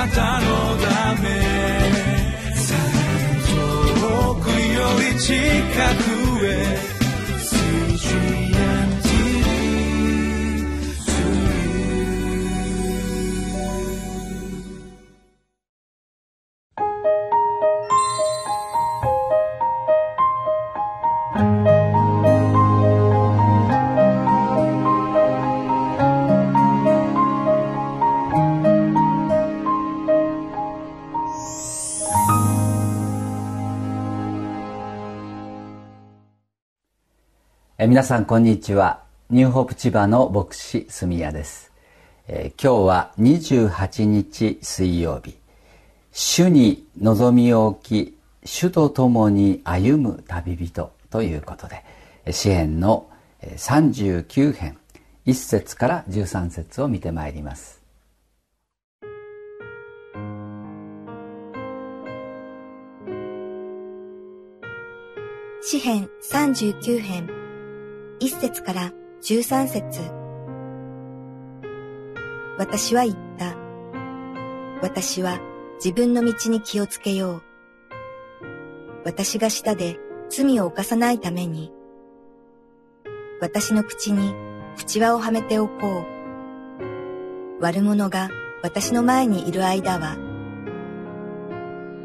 なたのため。遠くより近く。え皆さんこんにちは。ニューホープ千葉の牧師住谷です、え、今日は28日水曜日。主に望みを置き主と共に歩む旅人ということで詩篇の39編1節から13節を見てまいります。詩編39編。1節から13節私は言った。私は自分の道に気をつけよう。私が舌で罪を犯さないために、私の口に口輪をはめておこう。悪者が私の前にいる間は、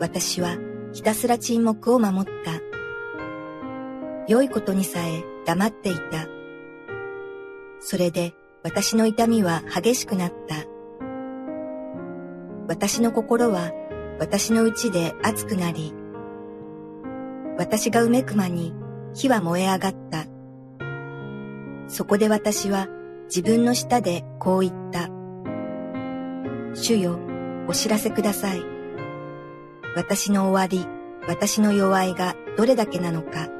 私はひたすら沈黙を守った。良いことにさえ黙っていた。それで私の痛みは激しくなった。私の心は私の内で熱くなり、私がうめく間に火は燃え上がった。そこで私は自分の舌でこう言った。主よ、お知らせください。私の終わり、私の弱いがどれだけなのか。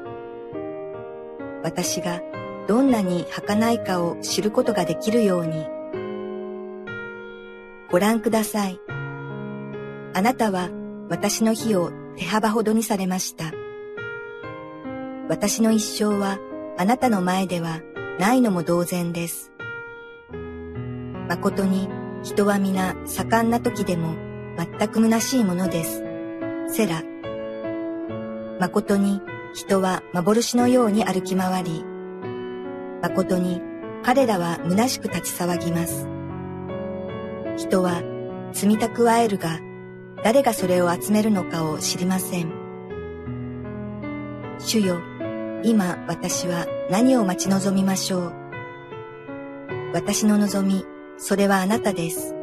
私がどんなに儚いかを知ることができるように。ご覧ください。あなたは私の日を手幅ほどにされました。私の一生はあなたの前ではないのも同然です。誠に人は皆盛んな時でも全く虚しいものです。セラ。誠に人は幻のように歩き回り、誠に彼らは虚しく立ち騒ぎます。人は積み蓄えるが、誰がそれを集めるのかを知りません。主よ、今私は何を待ち望みましょう。私の望み、それはあなたです。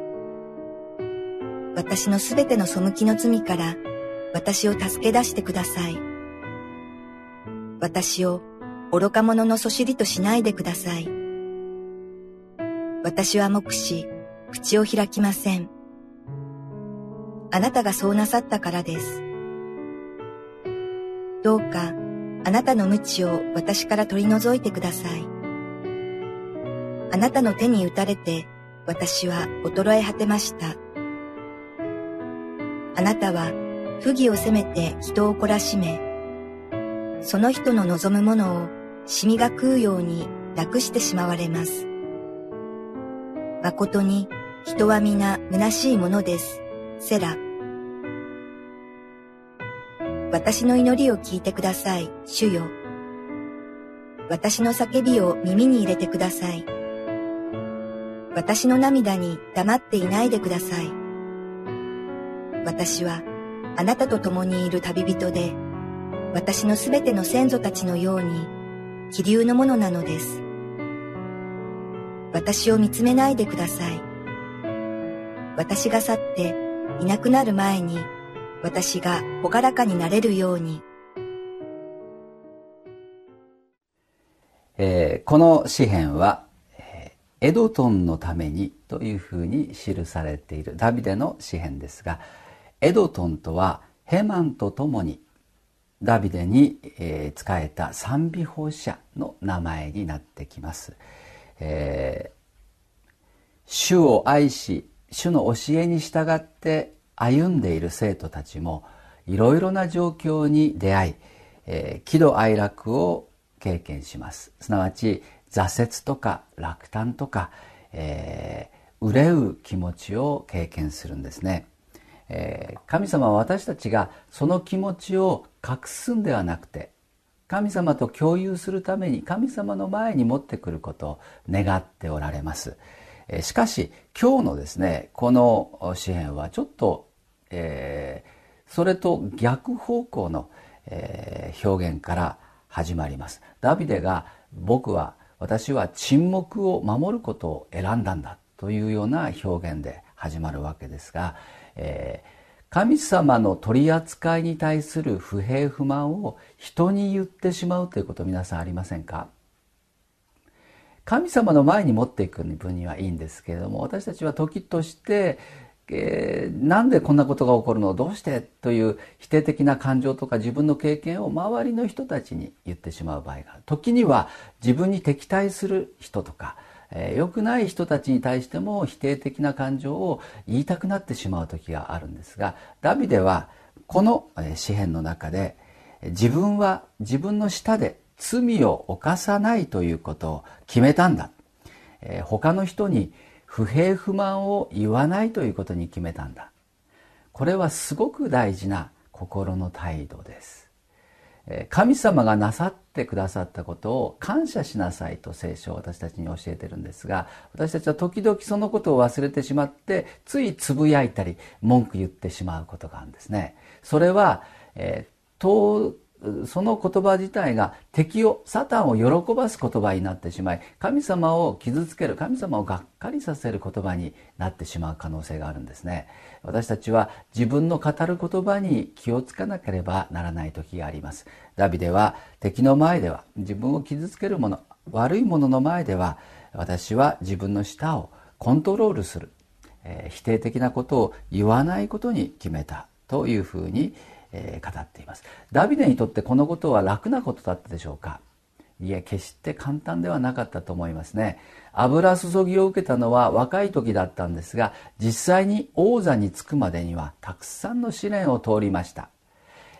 私のすべての背きの罪から私を助け出してください。私を愚か者のそしりとしないでください。私は目視、口を開きません。あなたがそうなさったからです。どうか、あなたの無知を私から取り除いてください。あなたの手に打たれて、私は衰え果てました。あなたは、不義を責めて人を懲らしめ、その人の望むものをシミが食うように楽してしまわれます。誠に人は皆虚しいものです。セラ。私の祈りを聞いてください、主よ。私の叫びを耳に入れてください。私の涙に黙っていないでください。私はあなたと共にいる旅人で、私のすべての先祖たちのように、気流のものなのです。私を見つめないでください。私が去っていなくなる前に、私がほがらかになれるように。えー、この詩篇は、エドトンのためにというふうに記されているダビデの詩篇ですが、エドトンとはヘマンと共にダビデに、え、仕えた賛美法者の名前になってきます、えー、主を愛し主の教えに従って歩んでいる生徒たちもいろいろな状況に出会い、えー、喜怒哀楽を経験します。すなわち挫折とか落胆とか、えー、憂う気持ちを経験するんですね。えー、神様は私たちがその気持ちを隠すんではなくて神様と共有するために神様の前に持ってくることを願っておられます。えー、しかし今日のですねこの詩篇はちょっと、えー、それと逆方向の、え、表現から始まります。ダビデが僕は私は沈黙を守ることを選んだんだというような表現で始まるわけですが、えー、神様の取り扱いに対する不平不満を人に言ってしまうということ皆さんありませんか？神様の前に持っていく分にはいいんですけれども私たちは時として、えー、なんでこんなことが起こるの？どうして？という否定的な感情とか自分の経験を周りの人たちに言ってしまう場合がある。時には自分に敵対する人とかえ、良くない人たちに対しても否定的な感情を言いたくなってしまう時があるんですがダビデはこの詩篇の中で自分は自分の下で罪を犯さないということを決めたんだ、え、他の人に不平不満を言わないということに決めたんだ。これはすごく大事な心の態度です。神様がなさってくださったことを感謝しなさいと聖書を私たちに教えてるんですが私たちは時々そのことを忘れてしまってついつぶやいたり文句言ってしまうことがあるんですね。それは、えー、その言葉自体が敵をサタンを喜ばす言葉になってしまい神様を傷つける神様をがっかりさせる言葉になってしまう可能性があるんですね。私たちは自分の語る言葉に気をつかなければならない時があります。ダビデは敵の前では自分を傷つけるもの悪いものの前では私は自分の舌をコントロールする、えー、否定的なことを言わないことに決めたというふうにえー、語っています。ダビデにとってこのことは楽なことだったでしょうか？いえ決して簡単ではなかったと思いますね。油注ぎを受けたのは若い時だったんですが実際に王座に着くまでにはたくさんの試練を通りました。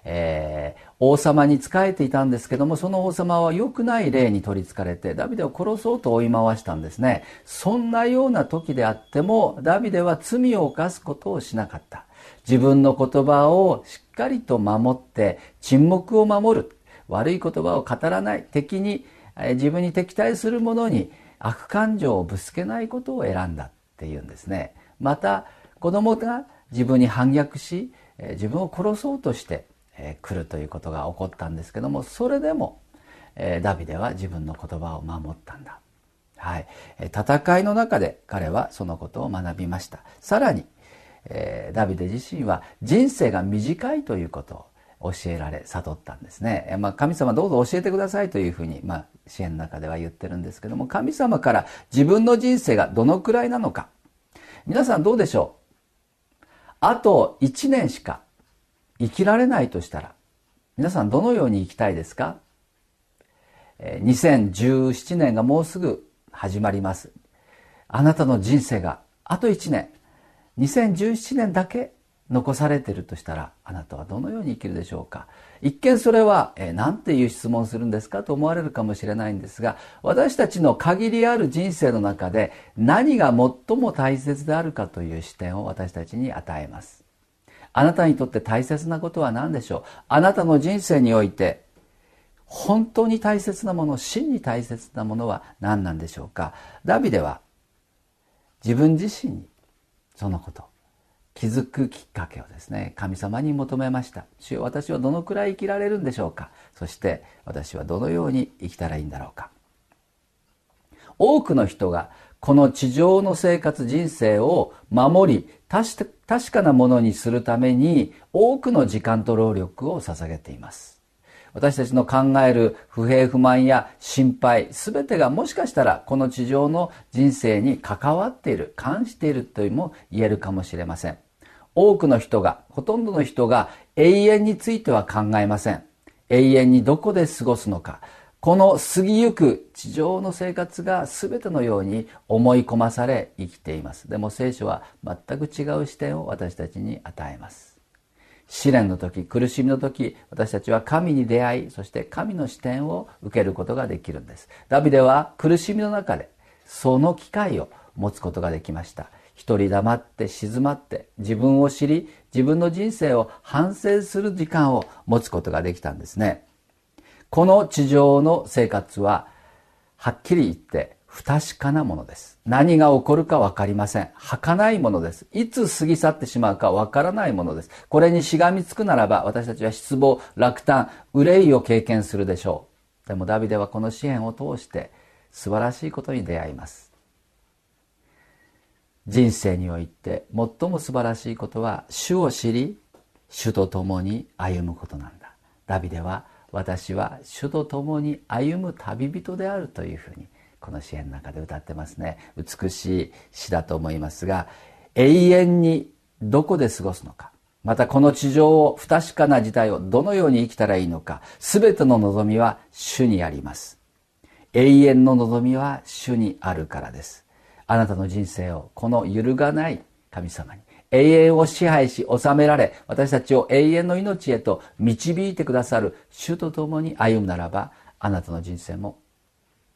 えー、王様に仕えていたんですけどもその王様は良くない霊に取りつかれてダビデを殺そうと追い回したんですね。そんなような時であってもダビデは罪を犯すことをしなかった。自分の言葉をしっかりと守って沈黙を守る。悪い言葉を語らない。敵に自分に敵対する者に悪感情をぶつけないことを選んだっていうんですね。また子供が自分に反逆し自分を殺そうとして来るということが起こったんですけどもそれでもダビデは自分の言葉を守ったんだ。はい、戦いの中で彼はそのことを学びました。さらにえー、ダビデ自身は人生が短いということを教えられ悟ったんですね、まあ、神様どうぞ教えてくださいというふうに、まあ、支援の中では言ってるんですけども神様から自分の人生がどのくらいなのか。皆さんどうでしょう？あと1年しか生きられないとしたら皆さんどのように生きたいですか？2017年がもうすぐ始まります。あなたの人生があと1年。2017年だけ残されてるとしたらあなたはどのように生きるでしょうか？一見それは、え、何ていう質問するんですかと思われるかもしれないんですが私たちの限りある人生の中で何が最も大切であるかという視点を私たちに与えます。あなたにとって大切なことは何でしょう？あなたの人生において本当に大切なもの真に大切なものは何なんでしょうか？ダビデは自分自身にそのこと。気づくきっかけをですね神様に求めました。主よ私はどのくらい生きられるんでしょうか？そして私はどのように生きたらいいんだろうか？多くの人がこの地上の生活人生を守り確かなものにするために多くの時間と労力を捧げています。私たちの考える不平不満や心配、すべてがもしかしたらこの地上の人生に関わっている、関しているというも言えるかもしれません。多くの人が、ほとんどの人が永遠については考えません。永遠にどこで過ごすのか。この過ぎゆく地上の生活が全てのように思い込まされ生きています。でも聖書は全く違う視点を私たちに与えます。試練の時苦しみの時私たちは神に出会いそして神の視点を受けることができるんです。ダビデは苦しみの中でその機会を持つことができました。一人黙って静まって自分を知り自分の人生を反省する時間を持つことができたんですね。この地上の生活ははっきり言って不確かなものです。何が起こるかわかりません。儚いものです。いつ過ぎ去ってしまうかわからないものです。これにしがみつくならば私たちは失望、落胆、憂いを経験するでしょう。でもダビデはこの支援を通して素晴らしいことに出会います。人生において最も素晴らしいことは主を知り、主と共に歩むことなんだ。ダビデは私は主と共に歩む旅人であるというふうにこの詩篇の中で歌ってますね。美しい詩だと思いますが永遠にどこで過ごすのか。またこの地上を不確かな時代をどのように生きたらいいのか。全ての望みは主にあります。永遠の望みは主にあるからです。あなたの人生をこの揺るがない神様に永遠を支配し治められ私たちを永遠の命へと導いてくださる主と共に歩むならばあなたの人生も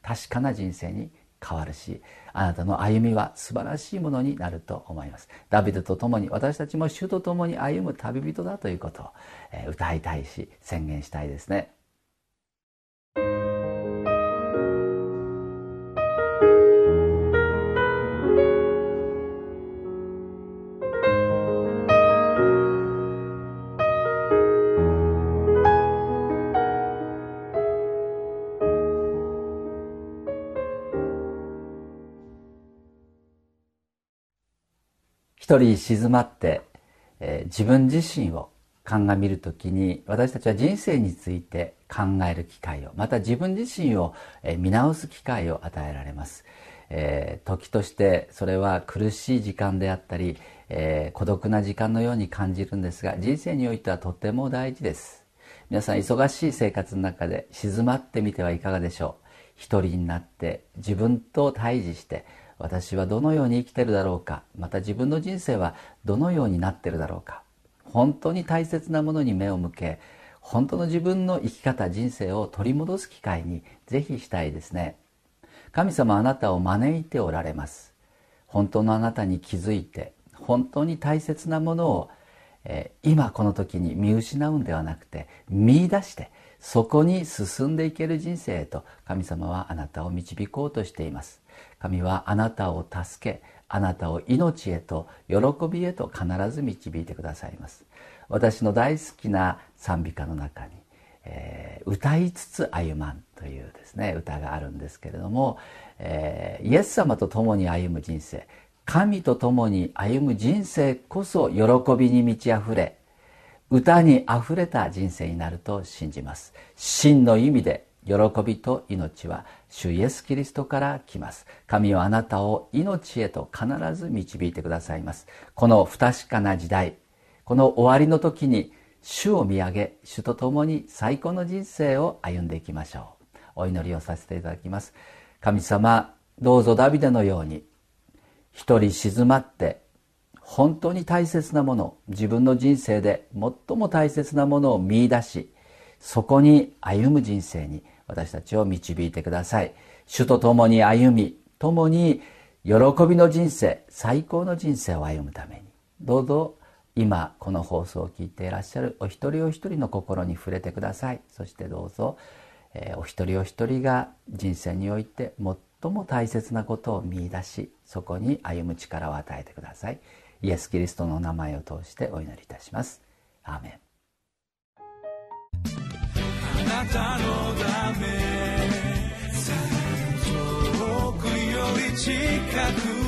確かな人生に変わるしあなたの歩みは素晴らしいものになると思います。ダビデと共に私たちも主と共に歩む旅人だということを歌いたいし宣言したいですね。一人静まって、えー、自分自身を鑑みるときに私たちは人生について考える機会をまた自分自身をえ見直す機会を与えられます、えー、時としてそれは苦しい時間であったり、え、孤独な時間のように感じるんですが人生においてはとても大事です。皆さん忙しい生活の中で静まってみてはいかがでしょう。一人になって自分と対峙して私はどのように生きてるだろうか。また自分の人生はどのようになってるだろうか。本当に大切なものに目を向け本当の自分の生き方人生を取り戻す機会にぜひしたいですね。神様あなたを招いておられます。本当のあなたに気づいて本当に大切なものを、えー、今この時に見失うんではなくて見出してそこに進んでいける人生へと神様はあなたを導こうとしています。神はあなたを助けあなたを命へと喜びへと必ず導いてくださいます。私の大好きな賛美歌の中に「えー、歌いつつ歩まん」というですね歌があるんですけれども、えー、イエス様と共に歩む人生神と共に歩む人生こそ喜びに満ち溢れ歌に溢れた人生になると信じます。真の意味で喜びと命は主イエス・キリストから来ます。神はあなたを命へと必ず導いてくださいます。この不確かな時代この終わりの時に主を見上げ主と共に最高の人生を歩んでいきましょう。お祈りをさせていただきます。神様どうぞダビデのように一人静まって本当に大切なもの自分の人生で最も大切なものを見いだしそこに歩む人生に私たちを導いてください。主と共に歩み共に喜びの人生最高の人生を歩むために。どうぞ今この放送を聞いていらっしゃるお一人お一人の心に触れてください。そしてどうぞ、えー、お一人お一人が人生において最も大切なことを見いだしそこに歩む力を与えてください。イエス・キリストの名前を通してお祈りいたします。アーメン。なたのため。遠くより近く。